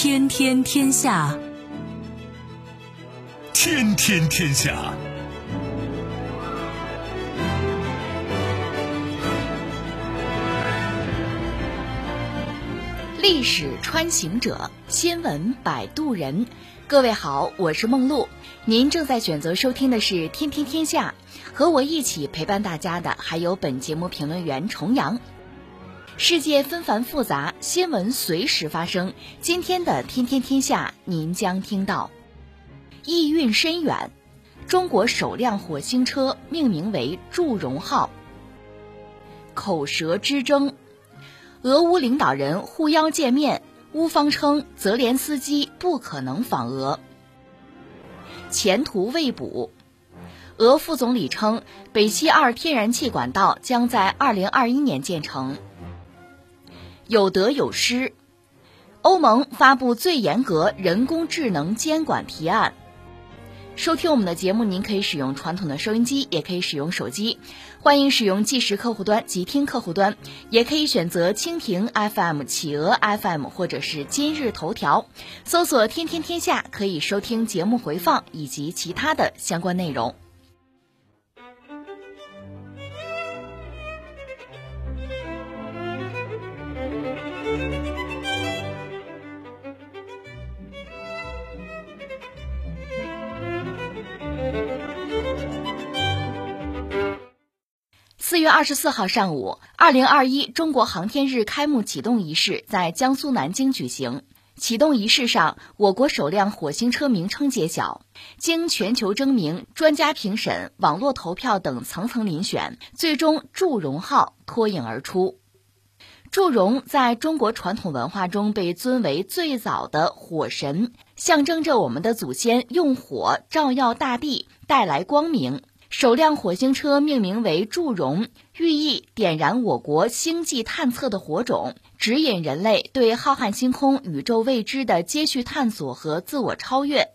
天天天下，天天天下。历史穿行者，新闻摆渡人。各位好，我是梦露。您正在选择收听的是《天天天下》，和我一起陪伴大家的还有本节目评论员重阳。世界纷繁复杂，新闻随时发生。今天的《天天天下》，您将听到：意蕴深远，中国首辆火星车命名为“祝融号”；口舌之争。俄乌领导人互邀见面，乌方称泽连斯基不可能访俄。前途未卜，俄副总理称北溪二天然气管道将在二零二一年建成。有得有失，欧盟发布最严格人工智能监管提案。收听我们的节目，您可以使用传统的收音机，也可以使用手机。欢迎使用即时客户端、即听客户端，也可以选择蜻蜓 FM、企鹅 FM 或者是今日头条，搜索“天天天下”，可以收听节目回放以及其他的相关内容。四月二十四号上午，二零二一中国航天日开幕启动仪式在江苏南京举行。启动仪式上，我国首辆火星车名称揭晓，经全球征名、专家评审、网络投票等层层遴选，最终“祝融号”脱颖而出。祝融在中国传统文化中被尊为最早的火神，象征着我们的祖先用火照耀大地，带来光明。首辆火星车命名为“祝融”，寓意点燃我国星际探测的火种，指引人类对浩瀚星空、宇宙未知的接续探索和自我超越。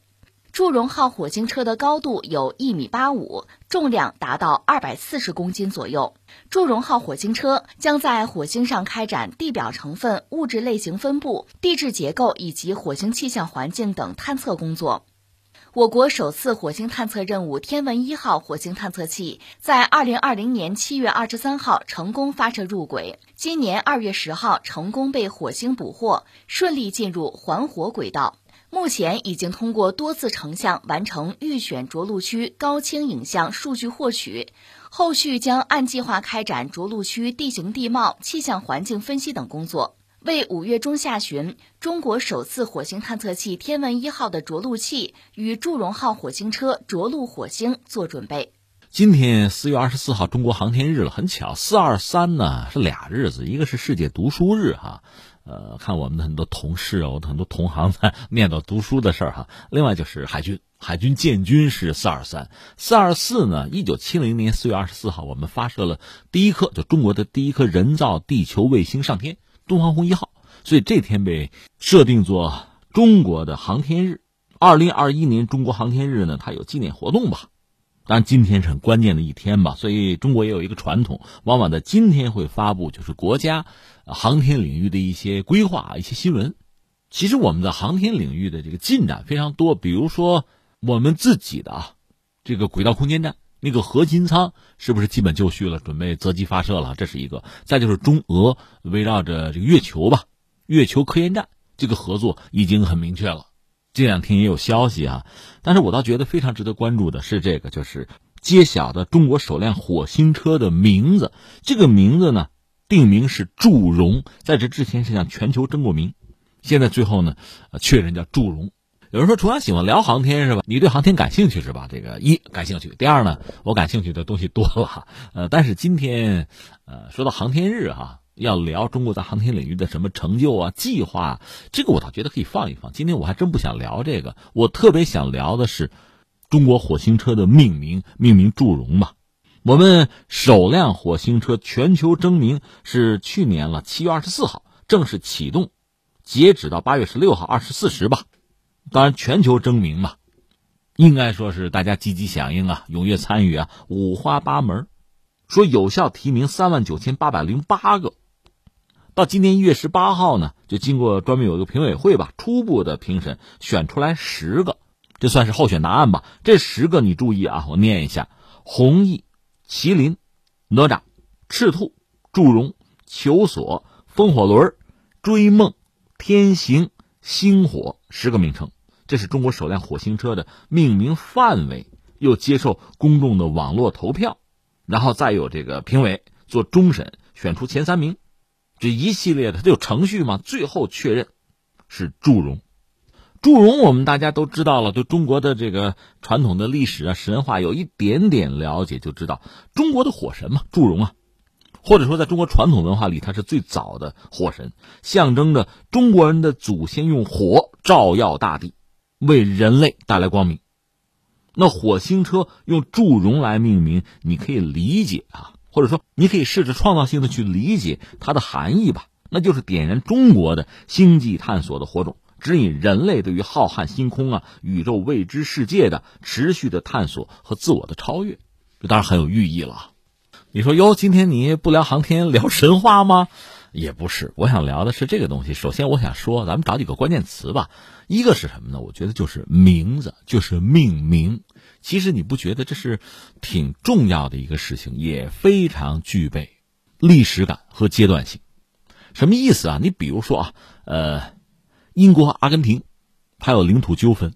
祝融号火星车的高度有一米八五，重量达到二百四十公斤左右。祝融号火星车将在火星上开展地表成分、物质类型分布、地质结构以及火星气象环境等探测工作。我国首次火星探测任务“天文一号”火星探测器在二零二零年七月二十三号成功发射入轨，今年二月十号成功被火星捕获，顺利进入环火轨道。目前已经通过多次成像完成预选着陆区高清影像数据获取，后续将按计划开展着陆区地形地貌、气象环境分析等工作。为五月中下旬中国首次火星探测器“天文一号”的着陆器与祝融号火星车着陆火星做准备。今天四月二十四号，中国航天日了，很巧，四二三呢是俩日子，一个是世界读书日哈，呃，看我们的很多同事啊，我的很多同行在念叨读书的事儿哈。另外就是海军，海军建军是四二三，四二四呢，一九七零年四月二十四号，我们发射了第一颗，就中国的第一颗人造地球卫星上天。东方红一号，所以这天被设定做中国的航天日。二零二一年中国航天日呢，它有纪念活动吧？当然今天是很关键的一天吧，所以中国也有一个传统，往往在今天会发布就是国家航天领域的一些规划、一些新闻。其实我们的航天领域的这个进展非常多，比如说我们自己的啊这个轨道空间站。那个核心舱是不是基本就绪了？准备择机发射了，这是一个。再就是中俄围绕着这个月球吧，月球科研站这个合作已经很明确了。这两天也有消息啊，但是我倒觉得非常值得关注的是这个，就是揭晓的中国首辆火星车的名字。这个名字呢，定名是祝融，在这之前是向全球征过名，现在最后呢，确认叫祝融。有人说，楚阳喜欢聊航天是吧？你对航天感兴趣是吧？这个一感兴趣，第二呢，我感兴趣的东西多了。呃，但是今天，呃，说到航天日哈，要聊中国在航天领域的什么成就啊、计划，这个我倒觉得可以放一放。今天我还真不想聊这个，我特别想聊的是中国火星车的命名，命名祝融吧。我们首辆火星车全球征名是去年了，七月二十四号正式启动，截止到八月十六号二十四时吧。当然，全球征名嘛，应该说是大家积极响应啊，踊跃参与啊，五花八门。说有效提名三万九千八百零八个，到今年一月十八号呢，就经过专门有一个评委会吧，初步的评审选出来十个，这算是候选答案吧。这十个你注意啊，我念一下：弘毅、麒麟、哪吒、赤兔、祝融、求索、风火轮、追梦、天行、星火十个名称。这是中国首辆火星车的命名范围，又接受公众的网络投票，然后再有这个评委做终审，选出前三名。这一系列的，它有程序嘛？最后确认是祝融。祝融，我们大家都知道了，对中国的这个传统的历史啊、神话有一点点了解，就知道中国的火神嘛，祝融啊，或者说在中国传统文化里，他是最早的火神，象征着中国人的祖先用火照耀大地。为人类带来光明，那火星车用祝融来命名，你可以理解啊，或者说你可以试着创造性的去理解它的含义吧。那就是点燃中国的星际探索的火种，指引人类对于浩瀚星空啊、宇宙未知世界的持续的探索和自我的超越。这当然很有寓意了。你说哟，今天你不聊航天，聊神话吗？也不是，我想聊的是这个东西。首先，我想说，咱们找几个关键词吧。一个是什么呢？我觉得就是名字，就是命名。其实你不觉得这是挺重要的一个事情，也非常具备历史感和阶段性。什么意思啊？你比如说啊，呃，英国和、阿根廷，它有领土纠纷。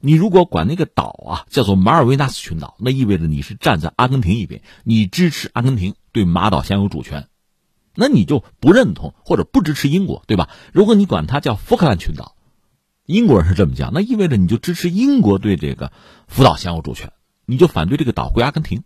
你如果管那个岛啊叫做马尔维纳斯群岛，那意味着你是站在阿根廷一边，你支持阿根廷对马岛享有主权。那你就不认同或者不支持英国，对吧？如果你管它叫福克兰群岛，英国人是这么讲，那意味着你就支持英国对这个福岛享有主权，你就反对这个岛归阿根廷。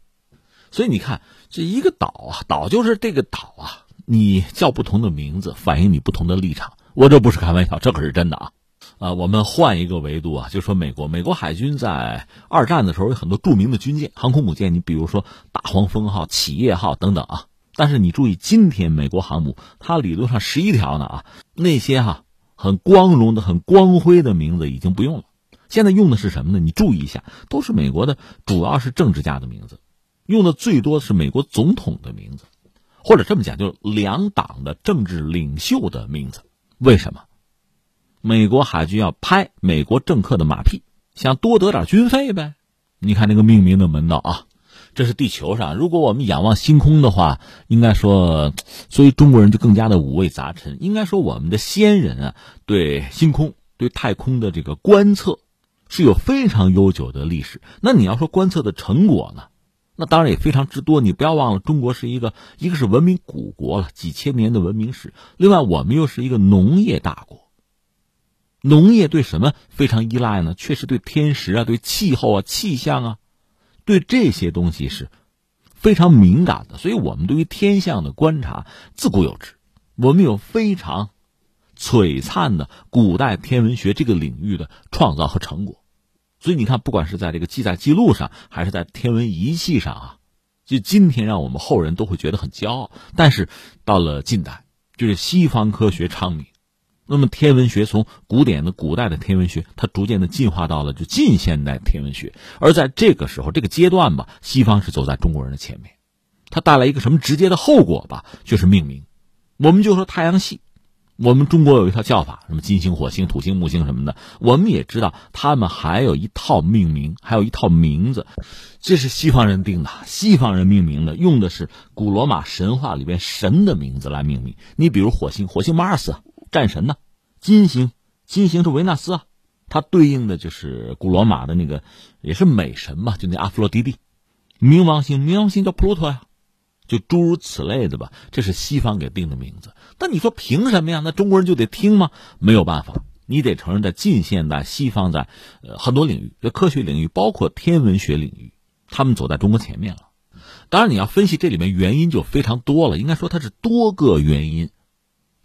所以你看，这一个岛啊，岛就是这个岛啊，你叫不同的名字，反映你不同的立场。我这不是开玩笑，这可是真的啊！啊，我们换一个维度啊，就说美国，美国海军在二战的时候有很多著名的军舰、航空母舰，你比如说大黄蜂号、企业号等等啊。但是你注意，今天美国航母它理论上十一条呢啊，那些哈很光荣的、很光辉的名字已经不用了，现在用的是什么呢？你注意一下，都是美国的，主要是政治家的名字，用的最多是美国总统的名字，或者这么讲，就是两党的政治领袖的名字。为什么？美国海军要拍美国政客的马屁，想多得点军费呗。你看那个命名的门道啊。这是地球上，如果我们仰望星空的话，应该说，所以中国人就更加的五味杂陈。应该说，我们的先人啊，对星空、对太空的这个观测，是有非常悠久的历史。那你要说观测的成果呢，那当然也非常之多。你不要忘了，中国是一个，一个是文明古国了，几千年的文明史；另外，我们又是一个农业大国。农业对什么非常依赖呢？确实对天时啊，对气候啊，气象啊。对这些东西是非常敏感的，所以我们对于天象的观察自古有之。我们有非常璀璨的古代天文学这个领域的创造和成果。所以你看，不管是在这个记载记录上，还是在天文仪器上啊，就今天让我们后人都会觉得很骄傲。但是到了近代，就是西方科学昌明。那么天文学从古典的古代的天文学，它逐渐的进化到了就近现代天文学。而在这个时候，这个阶段吧，西方是走在中国人的前面，它带来一个什么直接的后果吧？就是命名。我们就说太阳系，我们中国有一套叫法，什么金星、火星、土星、木星什么的。我们也知道，他们还有一套命名，还有一套名字，这是西方人定的。西方人命名的，用的是古罗马神话里边神的名字来命名。你比如火星，火星马尔斯。战神呢？金星，金星是维纳斯啊，它对应的就是古罗马的那个，也是美神嘛，就那阿弗洛狄蒂。冥王星，冥王星叫普鲁托呀，就诸如此类的吧。这是西方给定的名字。但你说凭什么呀？那中国人就得听吗？没有办法，你得承认，在近现代，西方在呃很多领域，在科学领域，包括天文学领域，他们走在中国前面了。当然，你要分析这里面原因就非常多了。应该说，它是多个原因。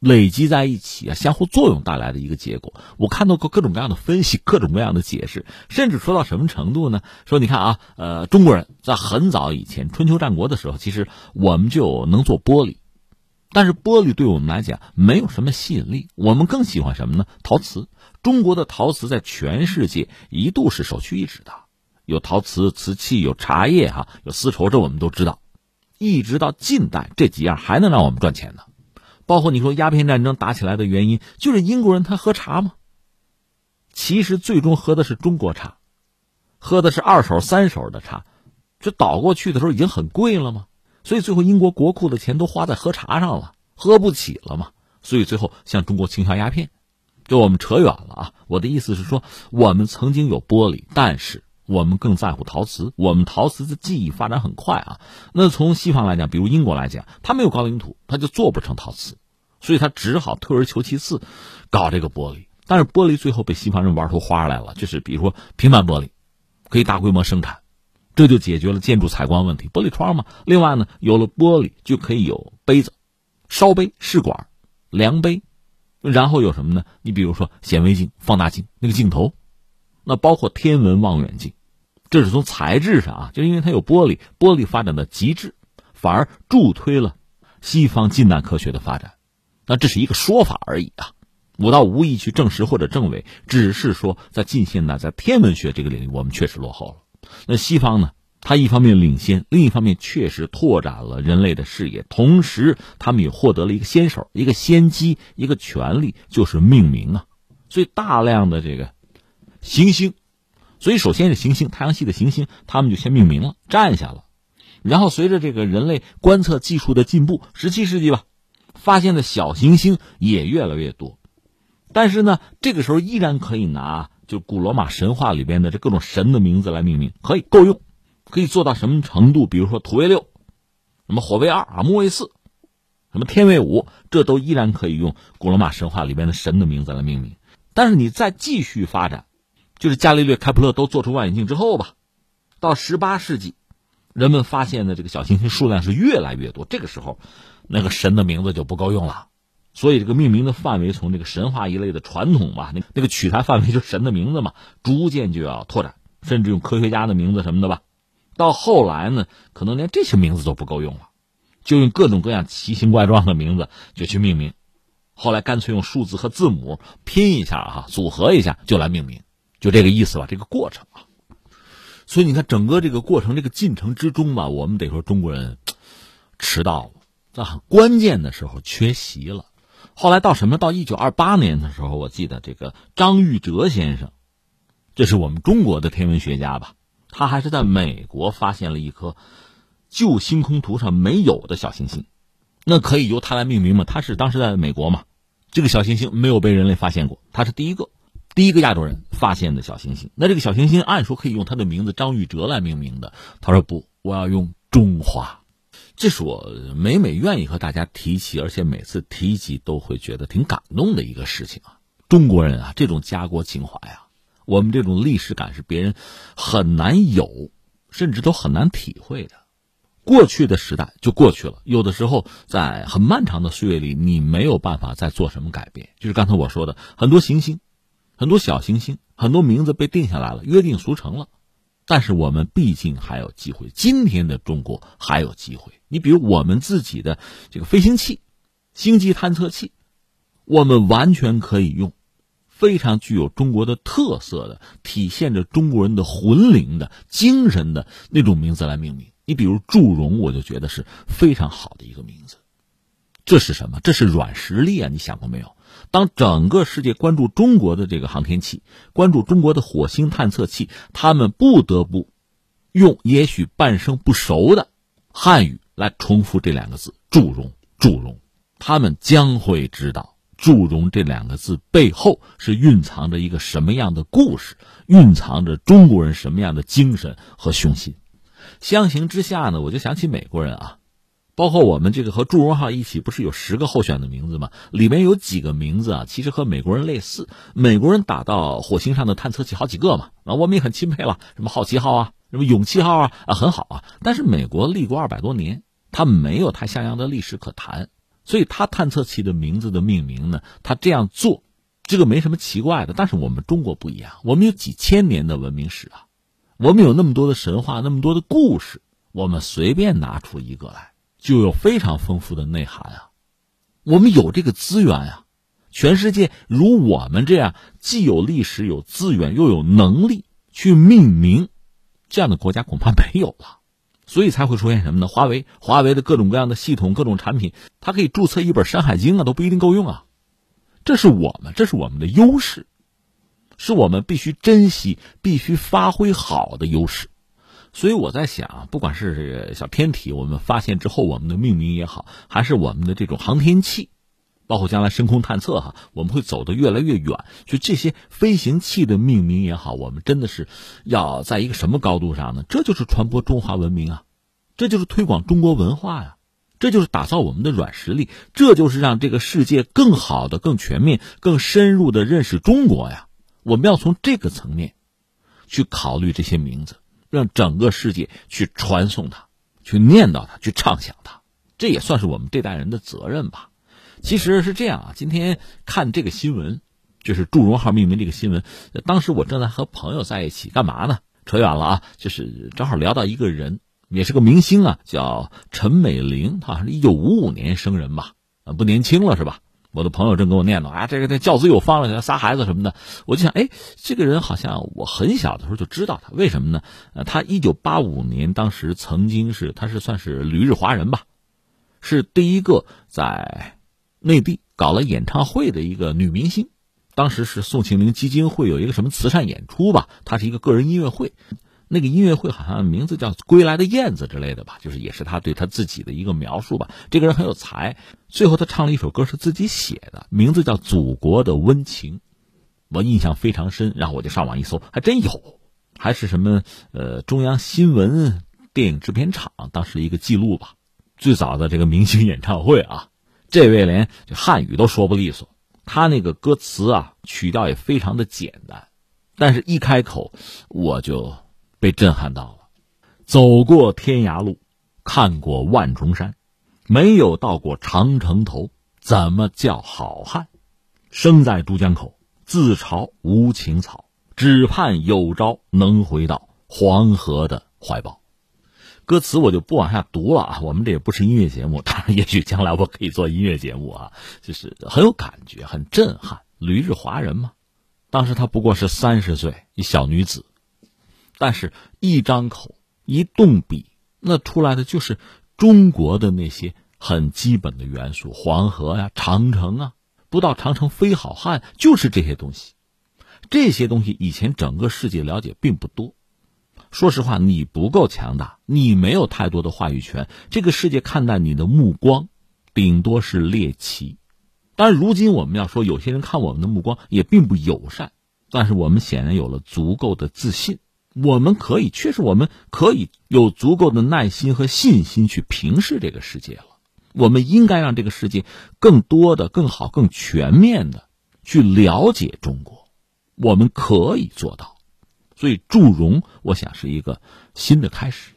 累积在一起啊，相互作用带来的一个结果。我看到过各种各样的分析，各种各样的解释，甚至说到什么程度呢？说你看啊，呃，中国人在很早以前，春秋战国的时候，其实我们就能做玻璃，但是玻璃对我们来讲没有什么吸引力，我们更喜欢什么呢？陶瓷。中国的陶瓷在全世界一度是首屈一指的，有陶瓷、瓷器，有茶叶，哈，有丝绸，这我们都知道。一直到近代，这几样还能让我们赚钱呢。包括你说鸦片战争打起来的原因，就是英国人他喝茶吗？其实最终喝的是中国茶，喝的是二手、三手的茶，这倒过去的时候已经很贵了吗？所以最后英国国库的钱都花在喝茶上了，喝不起了嘛。所以最后向中国倾销鸦片，就我们扯远了啊。我的意思是说，我们曾经有玻璃，但是我们更在乎陶瓷。我们陶瓷的技艺发展很快啊。那从西方来讲，比如英国来讲，它没有高岭土，它就做不成陶瓷，所以它只好退而求其次，搞这个玻璃。但是玻璃最后被西方人玩出花来了，就是比如说平板玻璃，可以大规模生产。这就解决了建筑采光问题，玻璃窗嘛。另外呢，有了玻璃就可以有杯子、烧杯、试管、量杯，然后有什么呢？你比如说显微镜、放大镜那个镜头，那包括天文望远镜，这是从材质上啊，就因为它有玻璃，玻璃发展的极致，反而助推了西方近代科学的发展。那这是一个说法而已啊，我倒无意去证实或者证伪，只是说在近现代，在天文学这个领域，我们确实落后了。那西方呢？它一方面领先，另一方面确实拓展了人类的视野，同时他们也获得了一个先手、一个先机、一个权利，就是命名啊。所以大量的这个行星，所以首先是行星，太阳系的行星，他们就先命名了，占下了。然后随着这个人类观测技术的进步，十七世纪吧，发现的小行星也越来越多。但是呢，这个时候依然可以拿。就古罗马神话里边的这各种神的名字来命名，可以够用，可以做到什么程度？比如说土卫六，什么火卫二啊，木卫四，什么天卫五，这都依然可以用古罗马神话里边的神的名字来命名。但是你再继续发展，就是伽利略、开普勒都做出望远镜之后吧，到十八世纪，人们发现的这个小行星数量是越来越多，这个时候，那个神的名字就不够用了。所以，这个命名的范围从这个神话一类的传统吧，那那个取材范围就是神的名字嘛，逐渐就要拓展，甚至用科学家的名字什么的吧。到后来呢，可能连这些名字都不够用了，就用各种各样奇形怪状的名字就去命名。后来干脆用数字和字母拼一下哈，组合一下就来命名，就这个意思吧。这个过程啊，所以你看整个这个过程这个进程之中吧，我们得说中国人迟到了，在很关键的时候缺席了。后来到什么？到一九二八年的时候，我记得这个张玉哲先生，这是我们中国的天文学家吧？他还是在美国发现了一颗旧星空图上没有的小行星，那可以由他来命名吗？他是当时在美国嘛？这个小行星没有被人类发现过，他是第一个，第一个亚洲人发现的小行星。那这个小行星按说可以用他的名字张玉哲来命名的，他说不，我要用中华。这是我每每愿意和大家提起，而且每次提及都会觉得挺感动的一个事情啊！中国人啊，这种家国情怀啊，我们这种历史感是别人很难有，甚至都很难体会的。过去的时代就过去了，有的时候在很漫长的岁月里，你没有办法再做什么改变。就是刚才我说的，很多行星，很多小行星，很多名字被定下来了，约定俗成了。但是我们毕竟还有机会，今天的中国还有机会。你比如我们自己的这个飞行器、星际探测器，我们完全可以用非常具有中国的特色的、体现着中国人的魂灵的精神的那种名字来命名。你比如祝融，我就觉得是非常好的一个名字。这是什么？这是软实力啊！你想过没有？当整个世界关注中国的这个航天器，关注中国的火星探测器，他们不得不用也许半生不熟的汉语来重复这两个字“祝融”。祝融，他们将会知道“祝融”这两个字背后是蕴藏着一个什么样的故事，蕴藏着中国人什么样的精神和雄心。相形之下呢，我就想起美国人啊。包括我们这个和祝融号一起，不是有十个候选的名字吗？里面有几个名字啊，其实和美国人类似。美国人打到火星上的探测器好几个嘛，啊，我们也很钦佩了，什么好奇号啊，什么勇气号啊，啊，很好啊。但是美国立国二百多年，它没有太像样的历史可谈，所以它探测器的名字的命名呢，它这样做，这个没什么奇怪的。但是我们中国不一样，我们有几千年的文明史啊，我们有那么多的神话，那么多的故事，我们随便拿出一个来。就有非常丰富的内涵啊！我们有这个资源啊，全世界如我们这样既有历史、有资源，又有能力去命名这样的国家恐怕没有了。所以才会出现什么呢？华为，华为的各种各样的系统、各种产品，它可以注册一本《山海经》啊，都不一定够用啊。这是我们，这是我们的优势，是我们必须珍惜、必须发挥好的优势。所以我在想，不管是小天体，我们发现之后我们的命名也好，还是我们的这种航天器，包括将来深空探测哈，我们会走得越来越远。就这些飞行器的命名也好，我们真的是要在一个什么高度上呢？这就是传播中华文明啊，这就是推广中国文化呀。这就是打造我们的软实力，这就是让这个世界更好的、更全面、更深入的认识中国呀！我们要从这个层面去考虑这些名字，让整个世界去传颂它、去念叨它、去畅想它，这也算是我们这代人的责任吧。其实是这样啊，今天看这个新闻，就是“祝融号”命名这个新闻，当时我正在和朋友在一起，干嘛呢？扯远了啊，就是正好聊到一个人。也是个明星啊，叫陈美玲，好像是一九五五年生人吧，不年轻了是吧？我的朋友正跟我念叨啊，这个这教子有方了，仨孩子什么的，我就想，哎，这个人好像我很小的时候就知道他，为什么呢？呃，他一九八五年当时曾经是，他是算是旅日华人吧，是第一个在内地搞了演唱会的一个女明星，当时是宋庆龄基金会有一个什么慈善演出吧，他是一个个人音乐会。那个音乐会好像名字叫《归来的燕子》之类的吧，就是也是他对他自己的一个描述吧。这个人很有才，最后他唱了一首歌是自己写的，名字叫《祖国的温情》，我印象非常深。然后我就上网一搜，还真有，还是什么呃中央新闻电影制片厂当时一个记录吧，最早的这个明星演唱会啊。这位连汉语都说不利索，他那个歌词啊曲调也非常的简单，但是一开口我就。被震撼到了，走过天涯路，看过万重山，没有到过长城头，怎么叫好汉？生在珠江口，自嘲无情草，只盼有朝能回到黄河的怀抱。歌词我就不往下读了啊，我们这也不是音乐节目，当然，也许将来我可以做音乐节目啊，就是很有感觉，很震撼。旅日华人嘛，当时她不过是三十岁，一小女子。但是，一张口，一动笔，那出来的就是中国的那些很基本的元素：黄河呀、长城啊，不到长城非好汉，就是这些东西。这些东西以前整个世界了解并不多。说实话，你不够强大，你没有太多的话语权。这个世界看待你的目光，顶多是猎奇。当然，如今我们要说，有些人看我们的目光也并不友善。但是我们显然有了足够的自信。我们可以，确实，我们可以有足够的耐心和信心去平视这个世界了。我们应该让这个世界更多的、更好、更全面的去了解中国。我们可以做到，所以祝融，我想是一个新的开始。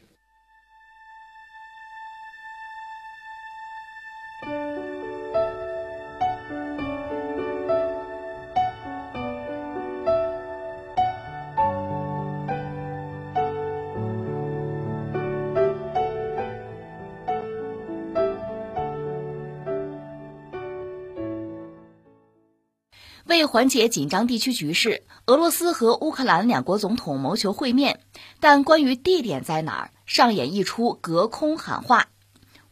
缓解紧张地区局势，俄罗斯和乌克兰两国总统谋求会面，但关于地点在哪儿，上演一出隔空喊话。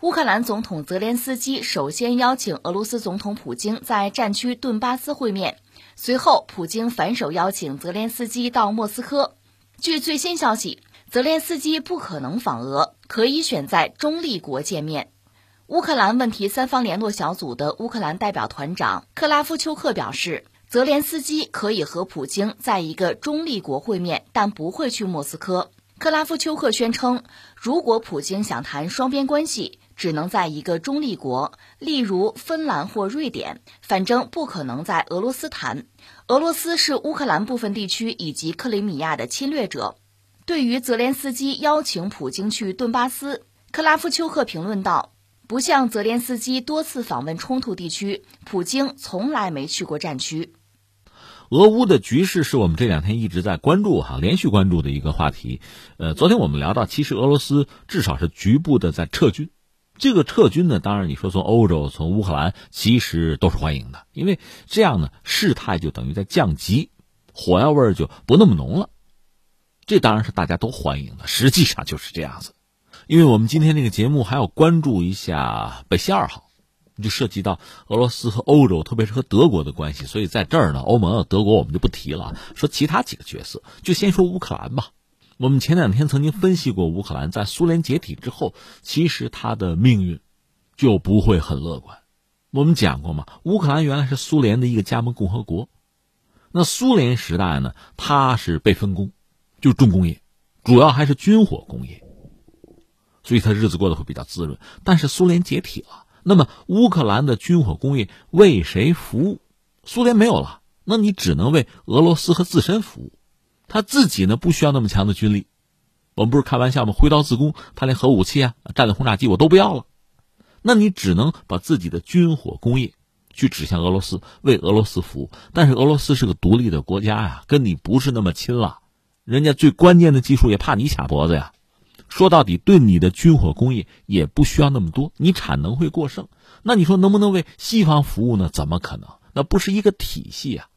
乌克兰总统泽连斯基首先邀请俄罗斯总统普京在战区顿巴斯会面，随后普京反手邀请泽连斯基到莫斯科。据最新消息，泽连斯基不可能访俄，可以选在中立国见面。乌克兰问题三方联络小组的乌克兰代表团长克拉夫丘克表示，泽连斯基可以和普京在一个中立国会面，但不会去莫斯科。克拉夫丘克宣称，如果普京想谈双边关系，只能在一个中立国，例如芬兰或瑞典，反正不可能在俄罗斯谈。俄罗斯是乌克兰部分地区以及克里米亚的侵略者。对于泽连斯基邀请普京去顿巴斯，克拉夫丘克评论道。不像泽连斯基多次访问冲突地区，普京从来没去过战区。俄乌的局势是我们这两天一直在关注哈，连续关注的一个话题。呃，昨天我们聊到，其实俄罗斯至少是局部的在撤军。这个撤军呢，当然你说从欧洲、从乌克兰，其实都是欢迎的，因为这样呢，事态就等于在降级，火药味就不那么浓了。这当然是大家都欢迎的，实际上就是这样子。因为我们今天这个节目还要关注一下北溪二号，就涉及到俄罗斯和欧洲，特别是和德国的关系，所以在这儿呢，欧盟、德国我们就不提了。说其他几个角色，就先说乌克兰吧。我们前两天曾经分析过，乌克兰在苏联解体之后，其实它的命运就不会很乐观。我们讲过嘛，乌克兰原来是苏联的一个加盟共和国，那苏联时代呢，它是被分工，就重工业，主要还是军火工业。所以他日子过得会比较滋润，但是苏联解体了，那么乌克兰的军火工业为谁服务？苏联没有了，那你只能为俄罗斯和自身服务。他自己呢不需要那么强的军力，我们不是开玩笑吗？挥刀自宫，他连核武器啊、战略轰炸机我都不要了，那你只能把自己的军火工业去指向俄罗斯，为俄罗斯服务。但是俄罗斯是个独立的国家呀，跟你不是那么亲了，人家最关键的技术也怕你卡脖子呀。说到底，对你的军火工业也不需要那么多，你产能会过剩。那你说能不能为西方服务呢？怎么可能？那不是一个体系啊！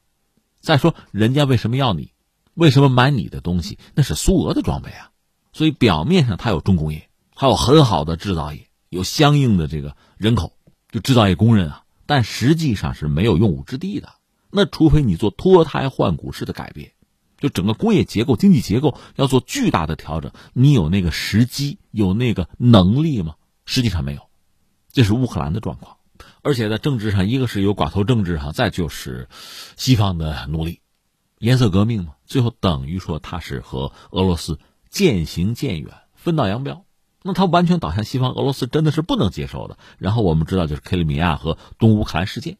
再说，人家为什么要你？为什么买你的东西？那是苏俄的装备啊！所以表面上它有重工业，还有很好的制造业，有相应的这个人口，就制造业工人啊。但实际上是没有用武之地的。那除非你做脱胎换骨式的改变。就整个工业结构、经济结构要做巨大的调整，你有那个时机、有那个能力吗？实际上没有，这是乌克兰的状况。而且在政治上，一个是有寡头政治哈，再就是西方的努力，颜色革命嘛，最后等于说他是和俄罗斯渐行渐远，分道扬镳。那他完全倒向西方，俄罗斯真的是不能接受的。然后我们知道，就是克里米亚和东乌克兰事件，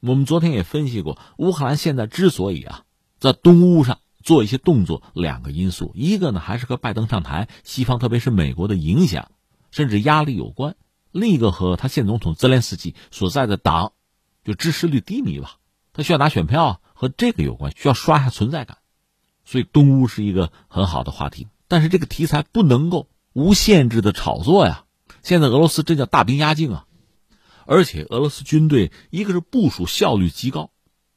我们昨天也分析过，乌克兰现在之所以啊在东乌上。做一些动作，两个因素，一个呢还是和拜登上台，西方特别是美国的影响，甚至压力有关；另一个和他现总统泽连斯基所在的党，就支持率低迷吧，他需要拿选票，和这个有关，需要刷下存在感。所以东乌是一个很好的话题，但是这个题材不能够无限制的炒作呀。现在俄罗斯这叫大兵压境啊，而且俄罗斯军队一个是部署效率极高。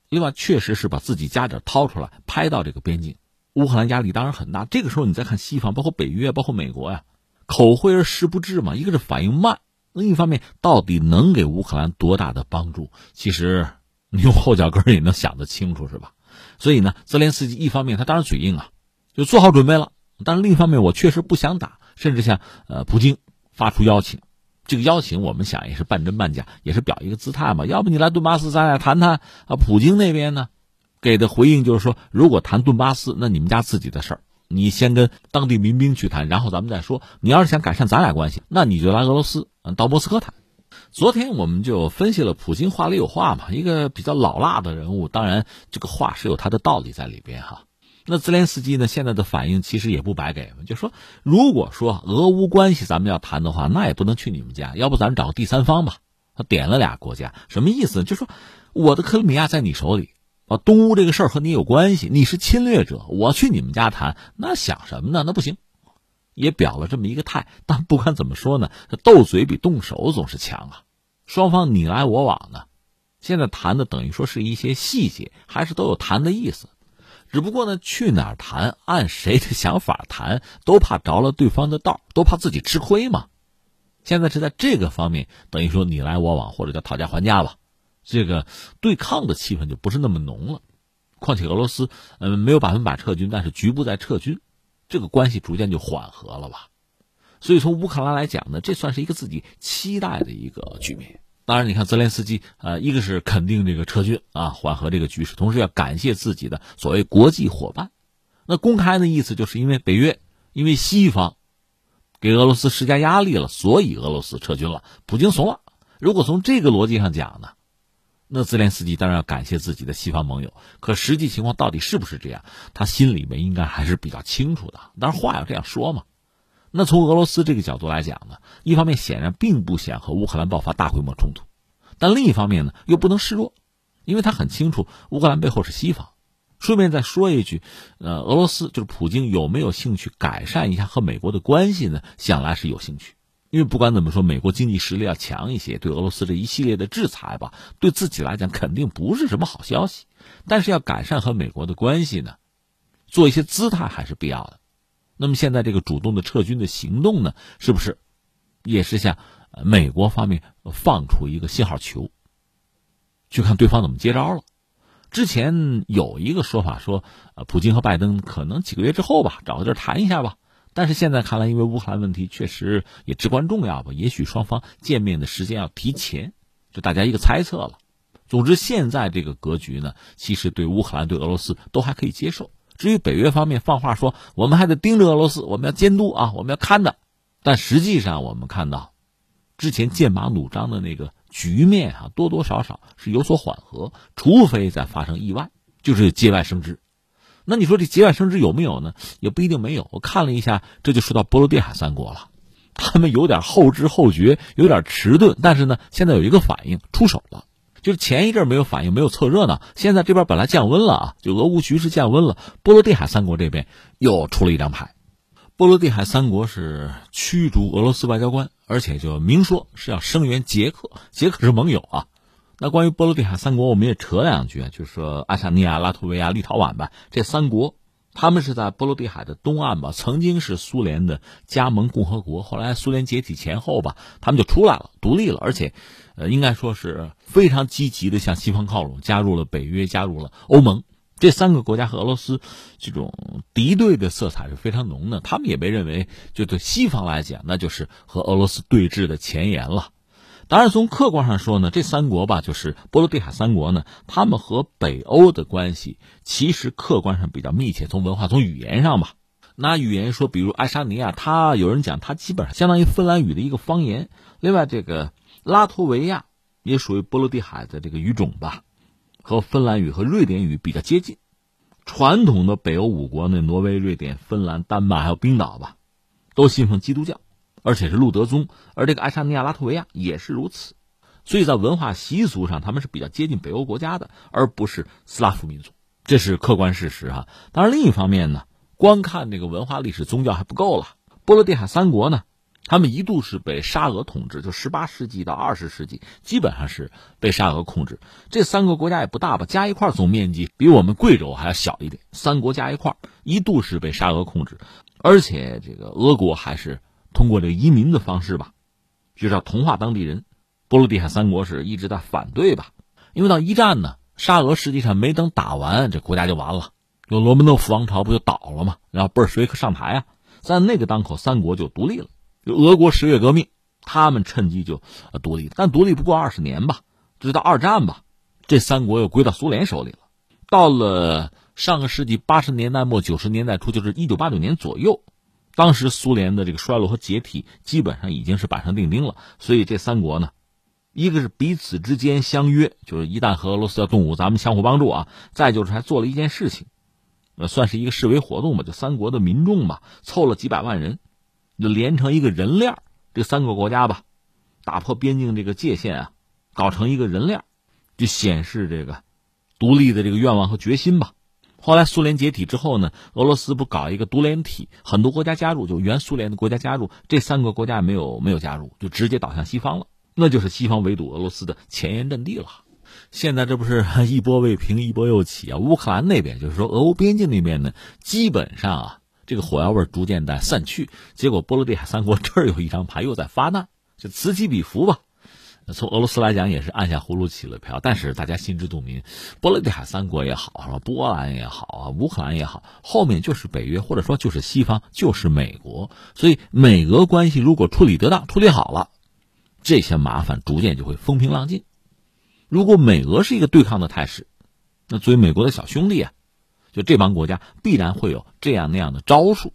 另外，确实是把自己家底掏出来拍到这个边境，乌克兰压力当然很大。这个时候，你再看西方，包括北约，包括美国呀，口惠而实不至嘛。一个是反应慢，另一方面，到底能给乌克兰多大的帮助？其实你用后脚跟也能想得清楚，是吧？所以呢，泽连斯基一方面他当然嘴硬啊，就做好准备了；但是另一方面，我确实不想打，甚至向呃普京发出邀请。这个邀请，我们想也是半真半假，也是表一个姿态嘛。要不你来顿巴斯，咱俩谈谈啊。普京那边呢，给的回应就是说，如果谈顿巴斯，那你们家自己的事儿，你先跟当地民兵去谈，然后咱们再说。你要是想改善咱俩关系，那你就来俄罗斯，到莫斯科谈。昨天我们就分析了普京话里有话嘛，一个比较老辣的人物，当然这个话是有他的道理在里边哈。那泽连斯基呢？现在的反应其实也不白给，就说如果说俄乌关系咱们要谈的话，那也不能去你们家，要不咱找个第三方吧。他点了俩国家，什么意思？就说我的克里米亚在你手里，啊，东乌这个事儿和你有关系，你是侵略者，我去你们家谈，那想什么呢？那不行，也表了这么一个态。但不管怎么说呢，斗嘴比动手总是强啊。双方你来我往的，现在谈的等于说是一些细节，还是都有谈的意思。只不过呢，去哪儿谈，按谁的想法谈，都怕着了对方的道，都怕自己吃亏嘛。现在是在这个方面，等于说你来我往，或者叫讨价还价吧，这个对抗的气氛就不是那么浓了。况且俄罗斯，嗯，没有百分百撤军，但是局部在撤军，这个关系逐渐就缓和了吧。所以从乌克兰来讲呢，这算是一个自己期待的一个局面。当然，你看泽连斯基，呃，一个是肯定这个撤军啊，缓和这个局势，同时要感谢自己的所谓国际伙伴。那公开的意思就是因为北约，因为西方给俄罗斯施加压力了，所以俄罗斯撤军了，普京怂了。如果从这个逻辑上讲呢，那泽连斯基当然要感谢自己的西方盟友。可实际情况到底是不是这样，他心里面应该还是比较清楚的。当然话要这样说嘛。那从俄罗斯这个角度来讲呢，一方面显然并不想和乌克兰爆发大规模冲突，但另一方面呢又不能示弱，因为他很清楚乌克兰背后是西方。顺便再说一句，呃，俄罗斯就是普京有没有兴趣改善一下和美国的关系呢？想来是有兴趣，因为不管怎么说，美国经济实力要强一些，对俄罗斯这一系列的制裁吧，对自己来讲肯定不是什么好消息。但是要改善和美国的关系呢，做一些姿态还是必要的。那么现在这个主动的撤军的行动呢，是不是也是向美国方面放出一个信号球，去看对方怎么接招了？之前有一个说法说，呃，普京和拜登可能几个月之后吧，找个地儿谈一下吧。但是现在看来，因为乌克兰问题确实也至关重要吧，也许双方见面的时间要提前，就大家一个猜测了。总之，现在这个格局呢，其实对乌克兰、对俄罗斯都还可以接受。至于北约方面放话说，我们还得盯着俄罗斯，我们要监督啊，我们要看的。但实际上，我们看到之前剑拔弩张的那个局面啊，多多少少是有所缓和，除非再发生意外，就是节外生枝。那你说这节外生枝有没有呢？也不一定没有。我看了一下，这就说到波罗的海三国了，他们有点后知后觉，有点迟钝，但是呢，现在有一个反应，出手了。就是前一阵没有反应，没有凑热闹，现在这边本来降温了啊，就俄乌局势降温了，波罗的海三国这边又出了一张牌。波罗的海三国是驱逐俄罗斯外交官，而且就明说是要声援捷克，捷克是盟友啊。那关于波罗的海三国，我们也扯两句啊，就是说爱沙尼亚、拉脱维亚、立陶宛吧，这三国，他们是在波罗的海的东岸吧，曾经是苏联的加盟共和国，后来苏联解体前后吧，他们就出来了，独立了，而且，呃，应该说是非常积极的向西方靠拢，加入了北约，加入了欧盟。这三个国家和俄罗斯这种敌对的色彩是非常浓的，他们也被认为，就对西方来讲，那就是和俄罗斯对峙的前沿了。当然，从客观上说呢，这三国吧，就是波罗的海三国呢，他们和北欧的关系其实客观上比较密切。从文化、从语言上吧，拿语言说，比如爱沙尼亚，它有人讲它基本上相当于芬兰语的一个方言。另外，这个拉脱维亚也属于波罗的海的这个语种吧，和芬兰语和瑞典语比较接近。传统的北欧五国呢，挪威、瑞典、芬兰、丹麦还有冰岛吧，都信奉基督教。而且是路德宗，而这个爱沙尼亚、拉脱维亚也是如此，所以在文化习俗上，他们是比较接近北欧国家的，而不是斯拉夫民族，这是客观事实哈。当然，另一方面呢，光看这个文化历史、宗教还不够了。波罗的海三国呢，他们一度是被沙俄统治，就十八世纪到二十世纪，基本上是被沙俄控制。这三个国家也不大吧，加一块总面积比我们贵州还要小一点。三国加一块，一度是被沙俄控制，而且这个俄国还是。通过这个移民的方式吧，就是要同化当地人。波罗的海三国是一直在反对吧，因为到一战呢，沙俄实际上没等打完，这国家就完了，就罗曼诺夫王朝不就倒了吗？然后布尔什维克上台啊，在那个当口，三国就独立了。就俄国十月革命，他们趁机就独立，但独立不过二十年吧，直到二战吧，这三国又归到苏联手里了。到了上个世纪八十年代末九十年代初，就是一九八九年左右。当时苏联的这个衰落和解体基本上已经是板上钉钉了，所以这三国呢，一个是彼此之间相约，就是一旦和俄罗斯要动武，咱们相互帮助啊；再就是还做了一件事情，呃，算是一个示威活动吧，就三国的民众吧，凑了几百万人，就连成一个人链这三个国家吧，打破边境这个界限啊，搞成一个人链就显示这个独立的这个愿望和决心吧。后来苏联解体之后呢，俄罗斯不搞一个独联体，很多国家加入，就原苏联的国家加入，这三个国家没有没有加入，就直接倒向西方了，那就是西方围堵俄罗斯的前沿阵地了。现在这不是 一波未平一波又起啊？乌克兰那边就是说俄乌边境那边呢，基本上啊，这个火药味逐渐在散去，结果波罗的海三国这儿有一张牌又在发难，就此起彼伏吧。从俄罗斯来讲，也是按下葫芦起了瓢。但是大家心知肚明，波罗的海三国也好，是吧？波兰也好啊，乌克兰也好，后面就是北约，或者说就是西方，就是美国。所以美俄关系如果处理得当、处理好了，这些麻烦逐渐就会风平浪静。如果美俄是一个对抗的态势，那作为美国的小兄弟啊，就这帮国家必然会有这样那样的招数，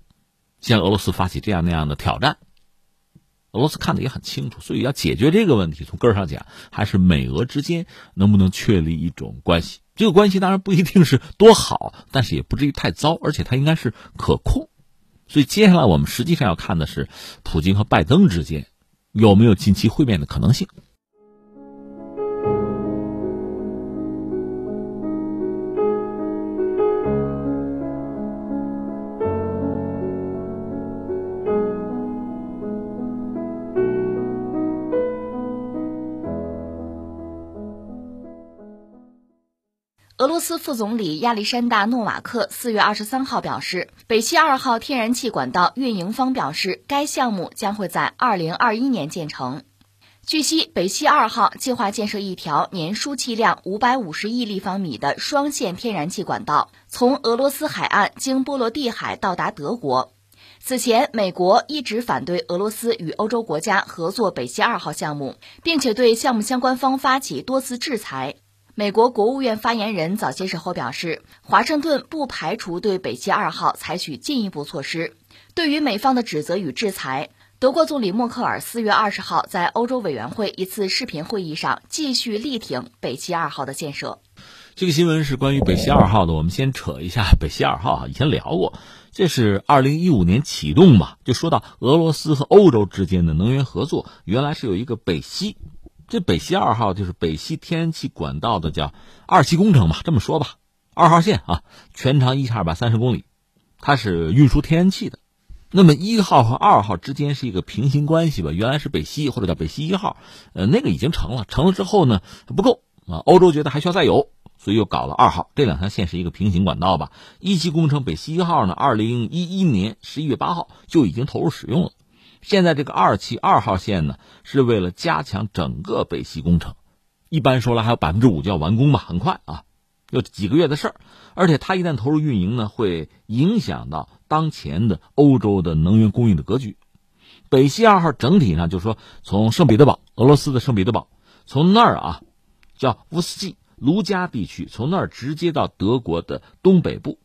向俄罗斯发起这样那样的挑战。俄罗斯看的也很清楚，所以要解决这个问题，从根儿上讲，还是美俄之间能不能确立一种关系。这个关系当然不一定是多好，但是也不至于太糟，而且它应该是可控。所以接下来我们实际上要看的是，普京和拜登之间有没有近期会面的可能性。斯副总理亚历山大·诺瓦克四月二十三号表示，北溪二号天然气管道运营方表示，该项目将会在二零二一年建成。据悉，北溪二号计划建设一条年输气量五百五十亿立方米的双线天然气管道，从俄罗斯海岸经波罗的海到达德国。此前，美国一直反对俄罗斯与欧洲国家合作北溪二号项目，并且对项目相关方发起多次制裁。美国国务院发言人早些时候表示，华盛顿不排除对北溪二号采取进一步措施。对于美方的指责与制裁，德国总理默克尔四月二十号在欧洲委员会一次视频会议上继续力挺北溪二号的建设。这个新闻是关于北溪二号的，我们先扯一下北溪二号。以前聊过，这是二零一五年启动吧？就说到俄罗斯和欧洲之间的能源合作，原来是有一个北溪，这北溪二号就是北溪天然气管道的叫二期工程吧？这么说吧，二号线啊，全长一千二百三十公里，它是运输天然气的。那么一号和二号之间是一个平行关系吧？原来是北溪或者叫北溪一号，呃，那个已经成了，成了之后呢不够啊，欧洲觉得还需要再有。所以又搞了二号，这两条线是一个平行管道吧？一期工程北溪一号呢，二零一一年十一月八号就已经投入使用了。现在这个二期二号线呢，是为了加强整个北溪工程。一般说来，还有百分之五就要完工吧，很快啊，有几个月的事儿。而且它一旦投入运营呢，会影响到当前的欧洲的能源供应的格局。北溪二号整体上就是说，从圣彼得堡，俄罗斯的圣彼得堡，从那儿啊，叫乌斯季。卢加地区从那儿直接到德国的东北部，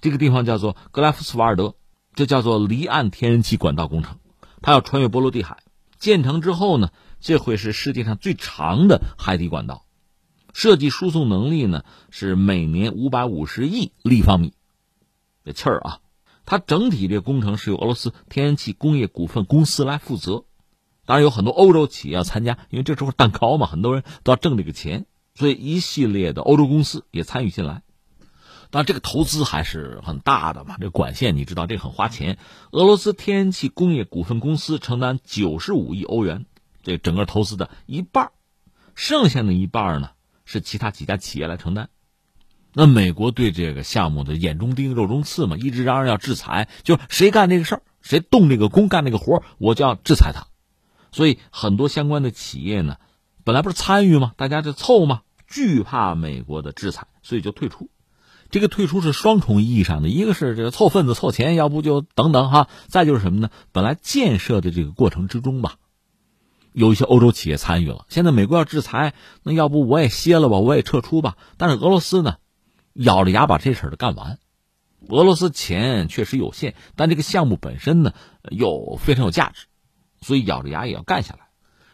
这个地方叫做格莱夫斯瓦尔德，这叫做离岸天然气管道工程。它要穿越波罗的海，建成之后呢，这会是世界上最长的海底管道，设计输送能力呢是每年五百五十亿立方米的气儿啊。它整体这个工程是由俄罗斯天然气工业股份公司来负责，当然有很多欧洲企业要参加，因为这时候蛋糕嘛，很多人都要挣这个钱。所以一系列的欧洲公司也参与进来，当然这个投资还是很大的嘛。这管线你知道，这很花钱。俄罗斯天然气工业股份公司承担九十五亿欧元，这整个投资的一半，剩下的一半呢是其他几家企业来承担。那美国对这个项目的眼中钉、肉中刺嘛，一直嚷嚷要制裁，就谁干这个事儿，谁动这个工、干这个活我就要制裁他。所以很多相关的企业呢。本来不是参与吗？大家就凑嘛？惧怕美国的制裁，所以就退出。这个退出是双重意义上的，一个是这个凑份子凑钱，要不就等等哈。再就是什么呢？本来建设的这个过程之中吧，有一些欧洲企业参与了。现在美国要制裁，那要不我也歇了吧，我也撤出吧。但是俄罗斯呢，咬着牙把这事儿干完。俄罗斯钱确实有限，但这个项目本身呢又非常有价值，所以咬着牙也要干下来。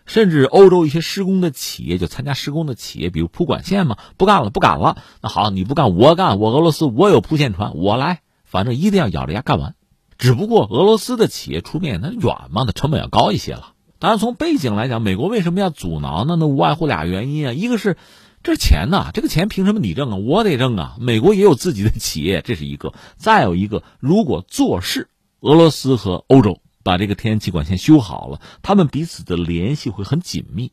甚至欧洲一些施工的企业就参加施工的企业，比如铺管线嘛，不干了，不干了。那好，你不干，我干。我俄罗斯，我有铺线船，我来。反正一定要咬着牙干完。只不过俄罗斯的企业出面，那远嘛，那成本要高一些了。当然，从背景来讲，美国为什么要阻挠呢？那无外乎俩原因啊，一个是这钱呐，这个钱凭什么你挣啊？我得挣啊。美国也有自己的企业，这是一个。再有一个，如果做事，俄罗斯和欧洲。把这个天然气管线修好了，他们彼此的联系会很紧密。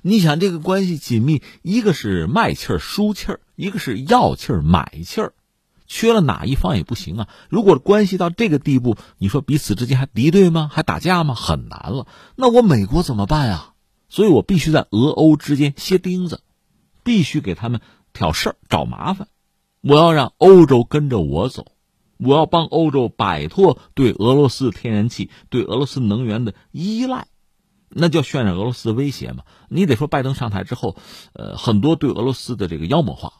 你想，这个关系紧密，一个是卖气儿输气儿，一个是要气儿买气儿，缺了哪一方也不行啊。如果关系到这个地步，你说彼此之间还敌对吗？还打架吗？很难了。那我美国怎么办啊？所以我必须在俄欧之间歇钉子，必须给他们挑事儿、找麻烦。我要让欧洲跟着我走。我要帮欧洲摆脱对俄罗斯天然气、对俄罗斯能源的依赖，那叫渲染俄罗斯的威胁嘛。你得说，拜登上台之后，呃，很多对俄罗斯的这个妖魔化、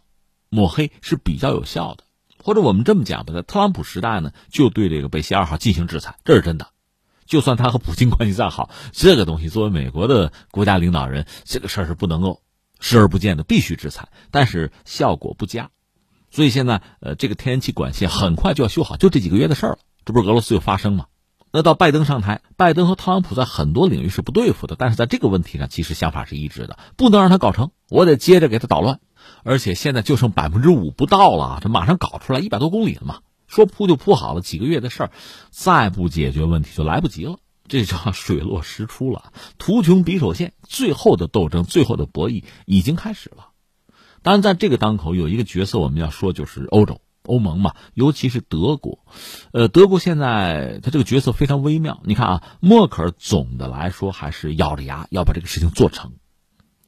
抹黑是比较有效的。或者我们这么讲吧，在特朗普时代呢，就对这个北溪二号进行制裁，这是真的。就算他和普京关系再好，这个东西作为美国的国家领导人，这个事儿是不能够视而不见的，必须制裁，但是效果不佳。所以现在，呃，这个天然气管线很快就要修好，就这几个月的事儿了。这不是俄罗斯又发生吗？那到拜登上台，拜登和特朗普在很多领域是不对付的，但是在这个问题上，其实想法是一致的，不能让他搞成，我得接着给他捣乱。而且现在就剩百分之五不到了，这马上搞出来一百多公里了嘛，说铺就铺好了，几个月的事儿，再不解决问题就来不及了。这叫水落石出了，图穷匕首现，最后的斗争，最后的博弈已经开始了。当然，在这个当口有一个角色我们要说，就是欧洲、欧盟嘛，尤其是德国。呃，德国现在他这个角色非常微妙。你看啊，默克尔总的来说还是咬着牙要把这个事情做成，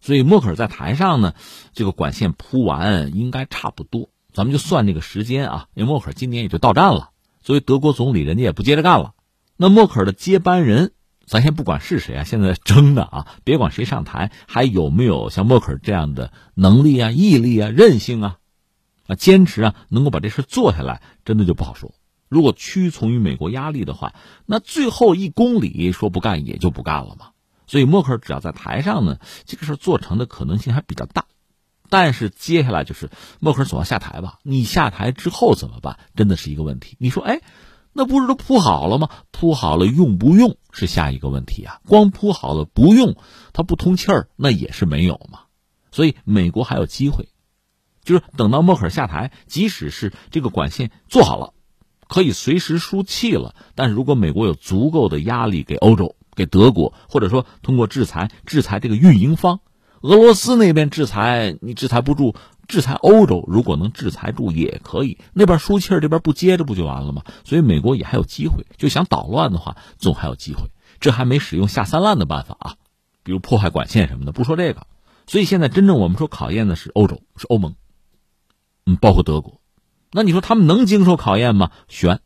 所以默克尔在台上呢，这个管线铺完应该差不多。咱们就算这个时间啊，因为默克尔今年也就到站了，作为德国总理，人家也不接着干了。那默克尔的接班人。咱先不管是谁啊，现在争的啊，别管谁上台，还有没有像默克尔这样的能力啊、毅力啊、韧性啊、啊坚持啊，能够把这事做下来，真的就不好说。如果屈从于美国压力的话，那最后一公里说不干也就不干了嘛。所以默克尔只要在台上呢，这个事做成的可能性还比较大。但是接下来就是默克尔总要下台吧？你下台之后怎么办？真的是一个问题。你说，哎。那不是都铺好了吗？铺好了用不用是下一个问题啊。光铺好了不用，它不通气儿，那也是没有嘛。所以美国还有机会，就是等到默克尔下台，即使是这个管线做好了，可以随时输气了。但是如果美国有足够的压力给欧洲、给德国，或者说通过制裁制裁这个运营方，俄罗斯那边制裁你制裁不住。制裁欧洲，如果能制裁住也可以。那边输气儿，这边不接着不就完了吗？所以美国也还有机会。就想捣乱的话，总还有机会。这还没使用下三滥的办法啊，比如破坏管线什么的。不说这个，所以现在真正我们说考验的是欧洲，是欧盟，嗯，包括德国。那你说他们能经受考验吗？悬，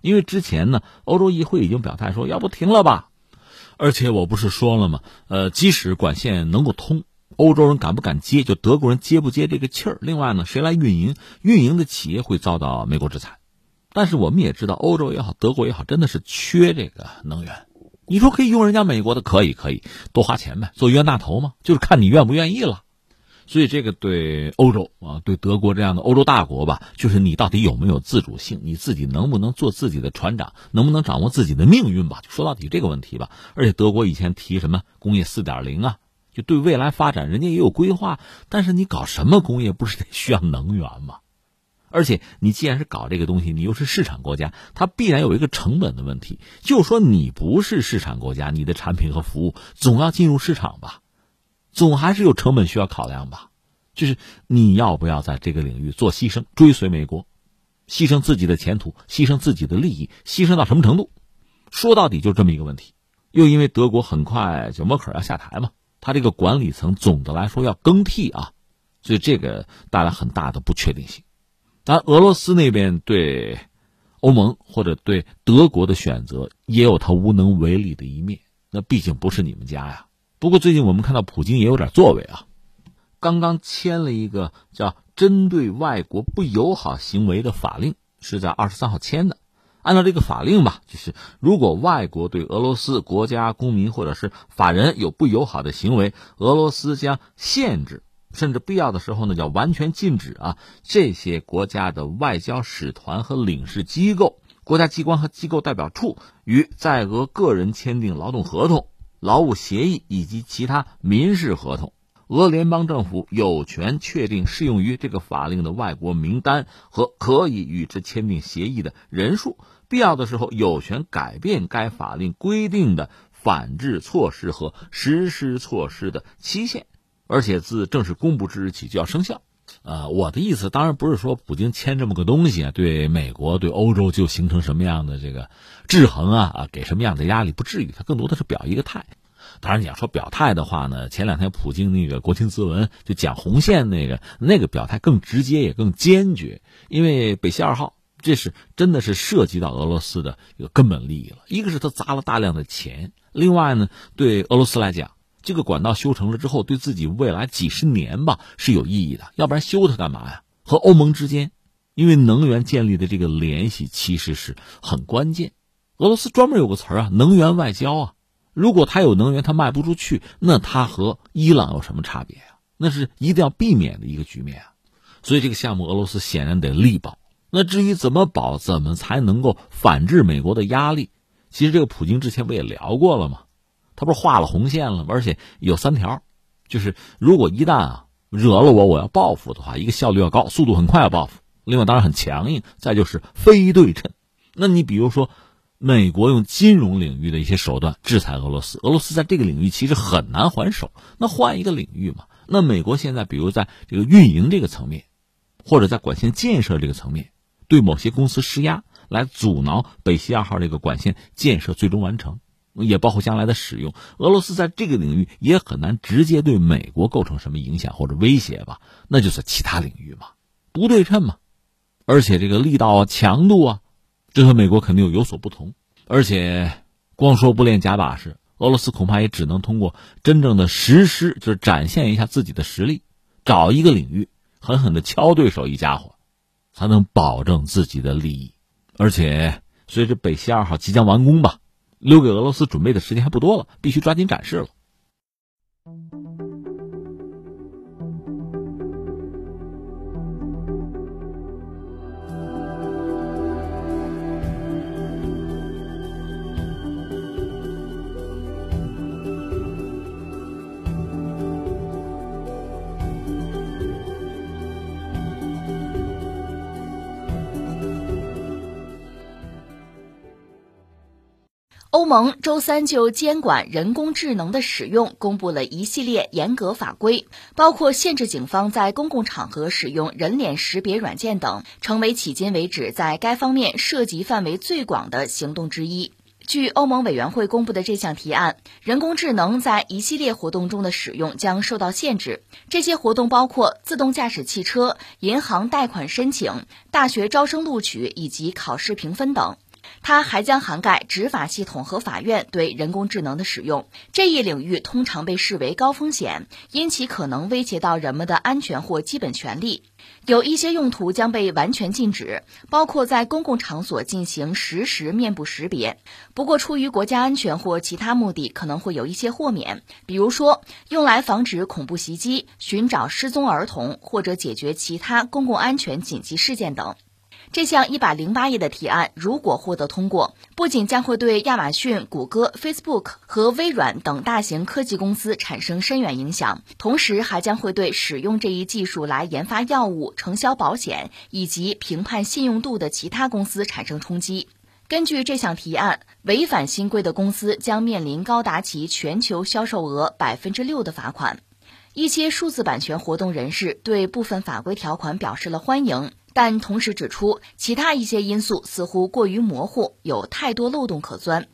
因为之前呢，欧洲议会已经表态说，要不停了吧。而且我不是说了吗？呃，即使管线能够通。欧洲人敢不敢接？就德国人接不接这个气儿？另外呢，谁来运营？运营的企业会遭到美国制裁。但是我们也知道，欧洲也好，德国也好，真的是缺这个能源。你说可以用人家美国的，可以，可以多花钱呗，做冤大头嘛，就是看你愿不愿意了。所以这个对欧洲啊，对德国这样的欧洲大国吧，就是你到底有没有自主性？你自己能不能做自己的船长？能不能掌握自己的命运吧？说到底这个问题吧。而且德国以前提什么工业四点零啊？就对未来发展，人家也有规划，但是你搞什么工业，不是得需要能源吗？而且你既然是搞这个东西，你又是市场国家，它必然有一个成本的问题。就说你不是市场国家，你的产品和服务总要进入市场吧，总还是有成本需要考量吧。就是你要不要在这个领域做牺牲，追随美国，牺牲自己的前途，牺牲自己的利益，牺牲到什么程度？说到底就这么一个问题。又因为德国很快就默克尔要下台嘛。他这个管理层总的来说要更替啊，所以这个带来很大的不确定性。但，俄罗斯那边对欧盟或者对德国的选择也有他无能为力的一面。那毕竟不是你们家呀。不过最近我们看到普京也有点作为啊，刚刚签了一个叫针对外国不友好行为的法令，是在二十三号签的。按照这个法令吧，就是如果外国对俄罗斯国家公民或者是法人有不友好的行为，俄罗斯将限制，甚至必要的时候呢，叫完全禁止啊这些国家的外交使团和领事机构、国家机关和机构代表处与在俄个人签订劳动合同、劳务协议以及其他民事合同。俄联邦政府有权确定适用于这个法令的外国名单和可以与之签订协议的人数，必要的时候有权改变该法令规定的反制措施和实施措施的期限，而且自正式公布之日起就要生效。呃，我的意思当然不是说普京签这么个东西啊，对美国、对欧洲就形成什么样的这个制衡啊啊，给什么样的压力，不至于，他更多的是表一个态。当然，你要说表态的话呢，前两天普京那个国情咨文就讲红线那个那个表态更直接也更坚决，因为北溪二号这是真的是涉及到俄罗斯的一个根本利益了。一个是他砸了大量的钱，另外呢，对俄罗斯来讲，这个管道修成了之后，对自己未来几十年吧是有意义的。要不然修它干嘛呀？和欧盟之间，因为能源建立的这个联系其实是很关键。俄罗斯专门有个词啊，能源外交啊。如果他有能源，他卖不出去，那他和伊朗有什么差别啊？那是一定要避免的一个局面啊！所以这个项目，俄罗斯显然得力保。那至于怎么保，怎么才能够反制美国的压力？其实这个普京之前不也聊过了吗？他不是画了红线了吗？而且有三条，就是如果一旦啊惹了我，我要报复的话，一个效率要高，速度很快要报复；另外当然很强硬，再就是非对称。那你比如说。美国用金融领域的一些手段制裁俄罗斯，俄罗斯在这个领域其实很难还手。那换一个领域嘛，那美国现在比如在这个运营这个层面，或者在管线建设这个层面，对某些公司施压，来阻挠北溪二号这个管线建设最终完成，也包括将来的使用。俄罗斯在这个领域也很难直接对美国构成什么影响或者威胁吧？那就是其他领域嘛，不对称嘛，而且这个力道啊、强度啊，这和美国肯定有有所不同。而且光说不练假把式。俄罗斯恐怕也只能通过真正的实施，就是展现一下自己的实力，找一个领域狠狠的敲对手一家伙，才能保证自己的利益。而且随着北溪二号即将完工吧，留给俄罗斯准备的时间还不多了，必须抓紧展示了。欧盟周三就监管人工智能的使用公布了一系列严格法规，包括限制警方在公共场合使用人脸识别软件等，成为迄今为止在该方面涉及范围最广的行动之一。据欧盟委员会公布的这项提案，人工智能在一系列活动中的使用将受到限制。这些活动包括自动驾驶汽车、银行贷款申请、大学招生录取以及考试评分等。它还将涵盖执法系统和法院对人工智能的使用。这一领域通常被视为高风险，因其可能威胁到人们的安全或基本权利。有一些用途将被完全禁止，包括在公共场所进行实时面部识别。不过，出于国家安全或其他目的，可能会有一些豁免，比如说用来防止恐怖袭击、寻找失踪儿童或者解决其他公共安全紧急事件等。这项一百零八页的提案如果获得通过，不仅将会对亚马逊、谷歌、Facebook 和微软等大型科技公司产生深远影响，同时还将会对使用这一技术来研发药物、承销保险以及评判信用度的其他公司产生冲击。根据这项提案，违反新规的公司将面临高达其全球销售额百分之六的罚款。一些数字版权活动人士对部分法规条款表示了欢迎。但同时指出，其他一些因素似乎过于模糊，有太多漏洞可钻。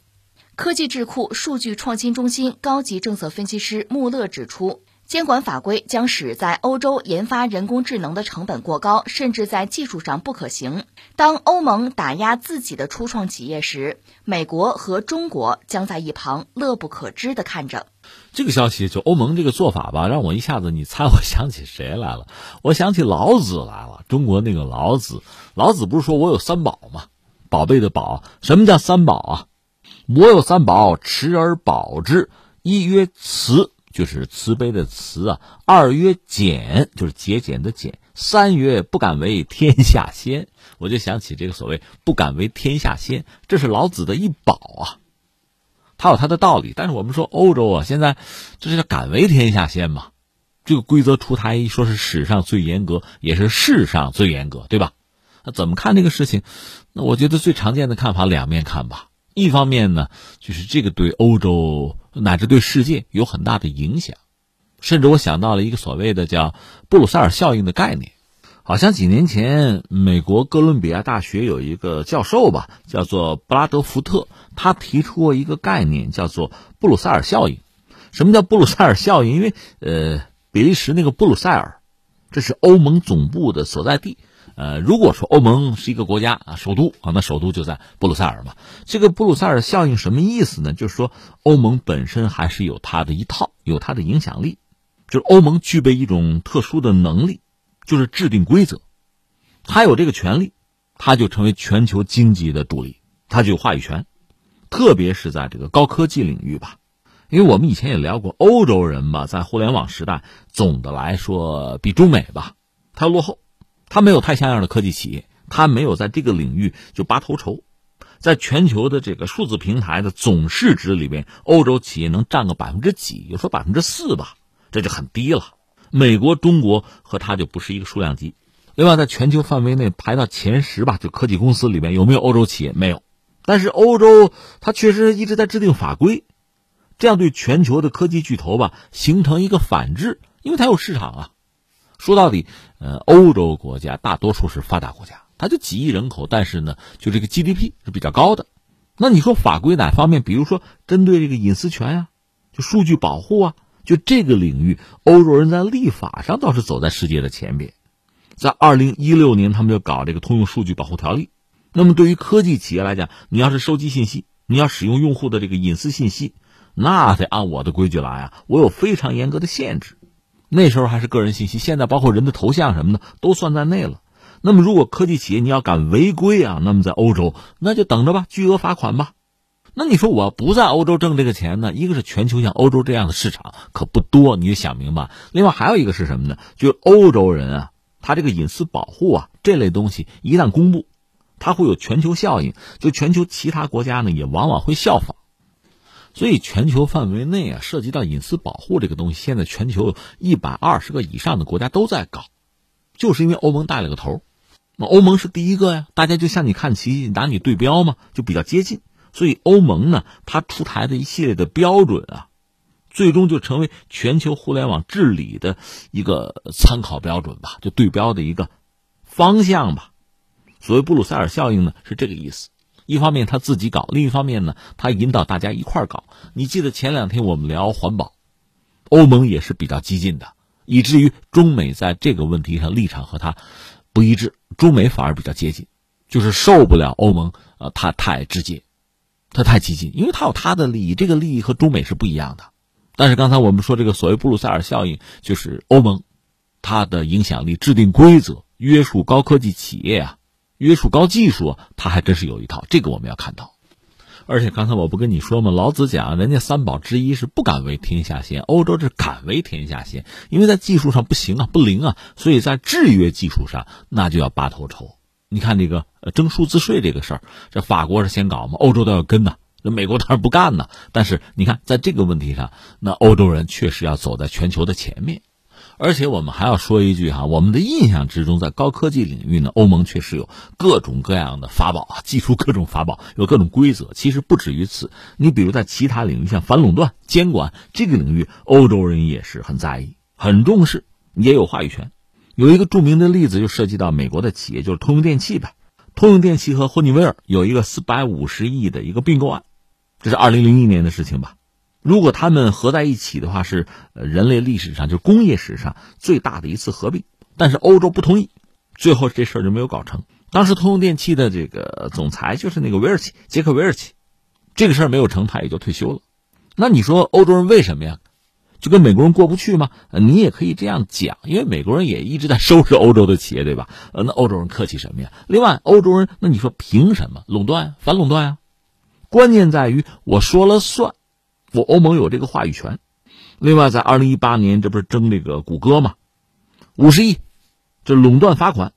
科技智库数据创新中心高级政策分析师穆勒指出。监管法规将使在欧洲研发人工智能的成本过高，甚至在技术上不可行。当欧盟打压自己的初创企业时，美国和中国将在一旁乐不可支地看着。这个消息就欧盟这个做法吧，让我一下子，你猜我想起谁来了？我想起老子来了。中国那个老子，老子不是说我有三宝吗？宝贝的宝，什么叫三宝啊？我有三宝，持而保之。一曰慈。就是慈悲的慈啊，二曰俭，就是节俭的俭，三曰不敢为天下先。我就想起这个所谓不敢为天下先，这是老子的一宝啊，他有他的道理。但是我们说欧洲啊，现在这是叫敢为天下先嘛？这个规则出台说是史上最严格，也是世上最严格，对吧？那怎么看这个事情？那我觉得最常见的看法两面看吧。一方面呢，就是这个对欧洲乃至对世界有很大的影响，甚至我想到了一个所谓的叫布鲁塞尔效应的概念，好像几年前美国哥伦比亚大学有一个教授吧，叫做布拉德福特，他提出过一个概念，叫做布鲁塞尔效应。什么叫布鲁塞尔效应？因为呃，比利时那个布鲁塞尔，这是欧盟总部的所在地。呃，如果说欧盟是一个国家啊，首都啊，那首都就在布鲁塞尔嘛。这个布鲁塞尔效应什么意思呢？就是说，欧盟本身还是有它的一套，有它的影响力。就是欧盟具备一种特殊的能力，就是制定规则。他有这个权利，他就成为全球经济的主力，他就有话语权。特别是在这个高科技领域吧，因为我们以前也聊过，欧洲人吧，在互联网时代，总的来说比中美吧，他落后。他没有太像样的科技企业，他没有在这个领域就拔头筹，在全球的这个数字平台的总市值里面，欧洲企业能占个百分之几？有说百分之四吧，这就很低了。美国、中国和它就不是一个数量级。另外，在全球范围内排到前十吧，就科技公司里面有没有欧洲企业？没有。但是欧洲它确实一直在制定法规，这样对全球的科技巨头吧形成一个反制，因为它有市场啊。说到底，呃，欧洲国家大多数是发达国家，它就几亿人口，但是呢，就这个 GDP 是比较高的。那你说法规哪方面？比如说针对这个隐私权呀，就数据保护啊，就这个领域，欧洲人在立法上倒是走在世界的前边。在二零一六年，他们就搞这个通用数据保护条例。那么对于科技企业来讲，你要是收集信息，你要使用用户的这个隐私信息，那得按我的规矩来啊，我有非常严格的限制。那时候还是个人信息，现在包括人的头像什么的都算在内了。那么如果科技企业你要敢违规啊，那么在欧洲那就等着吧，巨额罚款吧。那你说我不在欧洲挣这个钱呢？一个是全球像欧洲这样的市场可不多，你就想明白。另外还有一个是什么呢？就是欧洲人啊，他这个隐私保护啊这类东西一旦公布，它会有全球效应，就全球其他国家呢也往往会效仿。所以，全球范围内啊，涉及到隐私保护这个东西，现在全球一百二十个以上的国家都在搞，就是因为欧盟带了个头。那欧盟是第一个呀，大家就像你看齐，拿你对标嘛，就比较接近。所以，欧盟呢，它出台的一系列的标准啊，最终就成为全球互联网治理的一个参考标准吧，就对标的一个方向吧。所谓布鲁塞尔效应呢，是这个意思。一方面他自己搞，另一方面呢，他引导大家一块儿搞。你记得前两天我们聊环保，欧盟也是比较激进的，以至于中美在这个问题上立场和他不一致，中美反而比较接近，就是受不了欧盟呃，他太直接，他太激进，因为他有他的利益，这个利益和中美是不一样的。但是刚才我们说这个所谓布鲁塞尔效应，就是欧盟，它的影响力制定规则，约束高科技企业啊。约束高技术，他还真是有一套，这个我们要看到。而且刚才我不跟你说吗？老子讲，人家三宝之一是不敢为天下先，欧洲是敢为天下先，因为在技术上不行啊，不灵啊，所以在制约技术上那就要拔头筹。你看这个征数字税这个事儿，这法国是先搞嘛，欧洲都要跟呐，这美国当然不干呢。但是你看，在这个问题上，那欧洲人确实要走在全球的前面。而且我们还要说一句哈，我们的印象之中，在高科技领域呢，欧盟确实有各种各样的法宝啊，技术各种法宝，有各种规则。其实不止于此，你比如在其他领域，像反垄断、监管这个领域，欧洲人也是很在意、很重视，也有话语权。有一个著名的例子，就涉及到美国的企业，就是通用电气吧。通用电气和霍尼韦尔有一个四百五十亿的一个并购案，这是二零零一年的事情吧。如果他们合在一起的话，是人类历史上就是工业史上最大的一次合并。但是欧洲不同意，最后这事儿就没有搞成。当时通用电气的这个总裁就是那个韦尔奇，杰克韦尔奇，这个事儿没有成，他也就退休了。那你说欧洲人为什么呀？就跟美国人过不去吗？你也可以这样讲，因为美国人也一直在收拾欧洲的企业，对吧？呃，那欧洲人客气什么呀？另外，欧洲人那你说凭什么垄断、反垄断啊？关键在于我说了算。我欧盟有这个话语权，另外在二零一八年，这不是争这个谷歌吗？五十亿，这垄断罚款，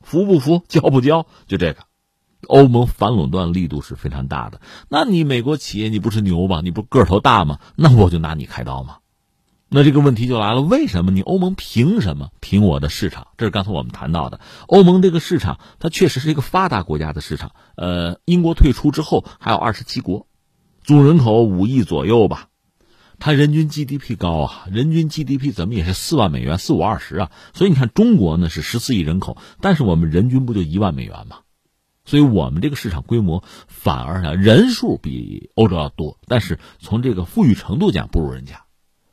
服不服？交不交？就这个，欧盟反垄断力度是非常大的。那你美国企业，你不是牛吗？你不个头大吗？那我就拿你开刀吗？那这个问题就来了，为什么你欧盟凭什么凭我的市场？这是刚才我们谈到的，欧盟这个市场，它确实是一个发达国家的市场。呃，英国退出之后，还有二十七国。总人口五亿左右吧，它人均 GDP 高啊，人均 GDP 怎么也是四万美元，四五二十啊。所以你看中国呢是十四亿人口，但是我们人均不就一万美元吗？所以我们这个市场规模反而啊人数比欧洲要多，但是从这个富裕程度讲不如人家，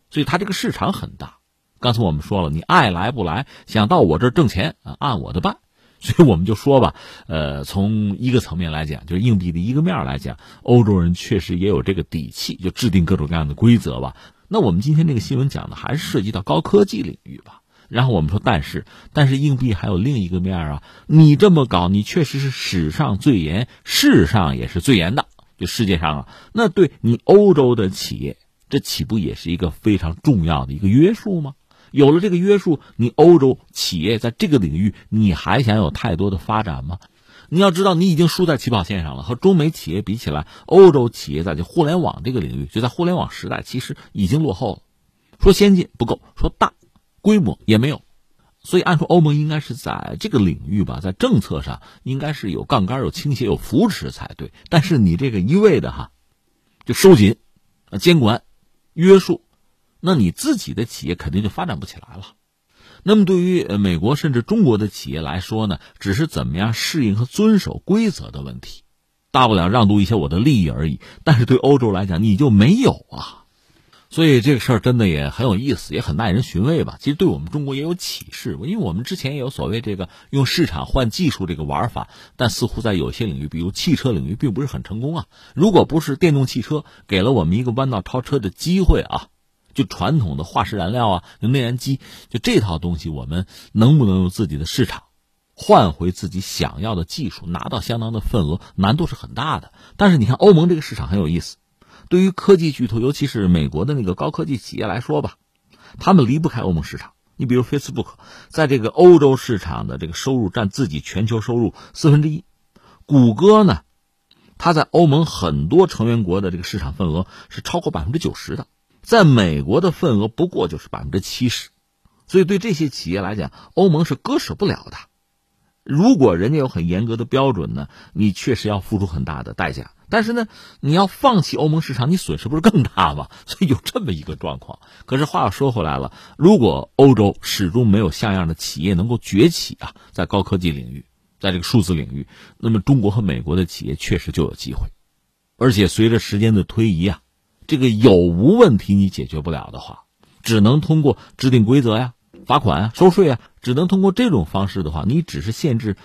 所以它这个市场很大。刚才我们说了，你爱来不来，想到我这儿挣钱啊，按我的办。所以我们就说吧，呃，从一个层面来讲，就是硬币的一个面来讲，欧洲人确实也有这个底气，就制定各种各样的规则吧。那我们今天这个新闻讲的还是涉及到高科技领域吧。然后我们说，但是，但是硬币还有另一个面啊，你这么搞，你确实是史上最严，世上也是最严的，就世界上啊，那对你欧洲的企业，这岂不也是一个非常重要的一个约束吗？有了这个约束，你欧洲企业在这个领域，你还想有太多的发展吗？你要知道，你已经输在起跑线上了。和中美企业比起来，欧洲企业在这互联网这个领域，就在互联网时代，其实已经落后了。说先进不够，说大规模也没有。所以，按说欧盟应该是在这个领域吧，在政策上应该是有杠杆、有倾斜、有扶持才对。但是你这个一味的哈，就收紧、监管、约束。那你自己的企业肯定就发展不起来了。那么对于美国甚至中国的企业来说呢，只是怎么样适应和遵守规则的问题，大不了让渡一些我的利益而已。但是对欧洲来讲，你就没有啊。所以这个事儿真的也很有意思，也很耐人寻味吧。其实对我们中国也有启示，因为我们之前也有所谓这个用市场换技术这个玩法，但似乎在有些领域，比如汽车领域，并不是很成功啊。如果不是电动汽车给了我们一个弯道超车的机会啊，就传统的化石燃料啊，就内燃机，就这套东西，我们能不能用自己的市场换回自己想要的技术，拿到相当的份额，难度是很大的。但是你看欧盟这个市场很有意思。对于科技巨头，尤其是美国的那个高科技企业来说吧，他们离不开欧盟市场。你比如 Facebook，在这个欧洲市场的这个收入占自己全球收入四分之一。谷歌呢，它在欧盟很多成员国的这个市场份额是超过百分之九十的，在美国的份额不过就是百分之七十。所以对这些企业来讲，欧盟是割舍不了的。如果人家有很严格的标准呢，你确实要付出很大的代价。但是呢，你要放弃欧盟市场，你损失不是更大吗？所以有这么一个状况。可是话又说回来了，如果欧洲始终没有像样的企业能够崛起啊，在高科技领域，在这个数字领域，那么中国和美国的企业确实就有机会。而且随着时间的推移啊，这个有无问题你解决不了的话，只能通过制定规则呀、罚款啊、收税啊，只能通过这种方式的话，你只是限制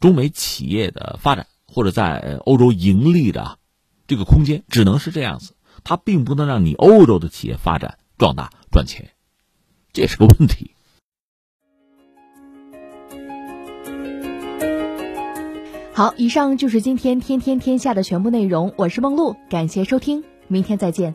中美企业的发展。或者在欧洲盈利的这个空间只能是这样子，它并不能让你欧洲的企业发展壮大赚钱，这也是个问题。好，以上就是今天天天天下的全部内容，我是梦露，感谢收听，明天再见。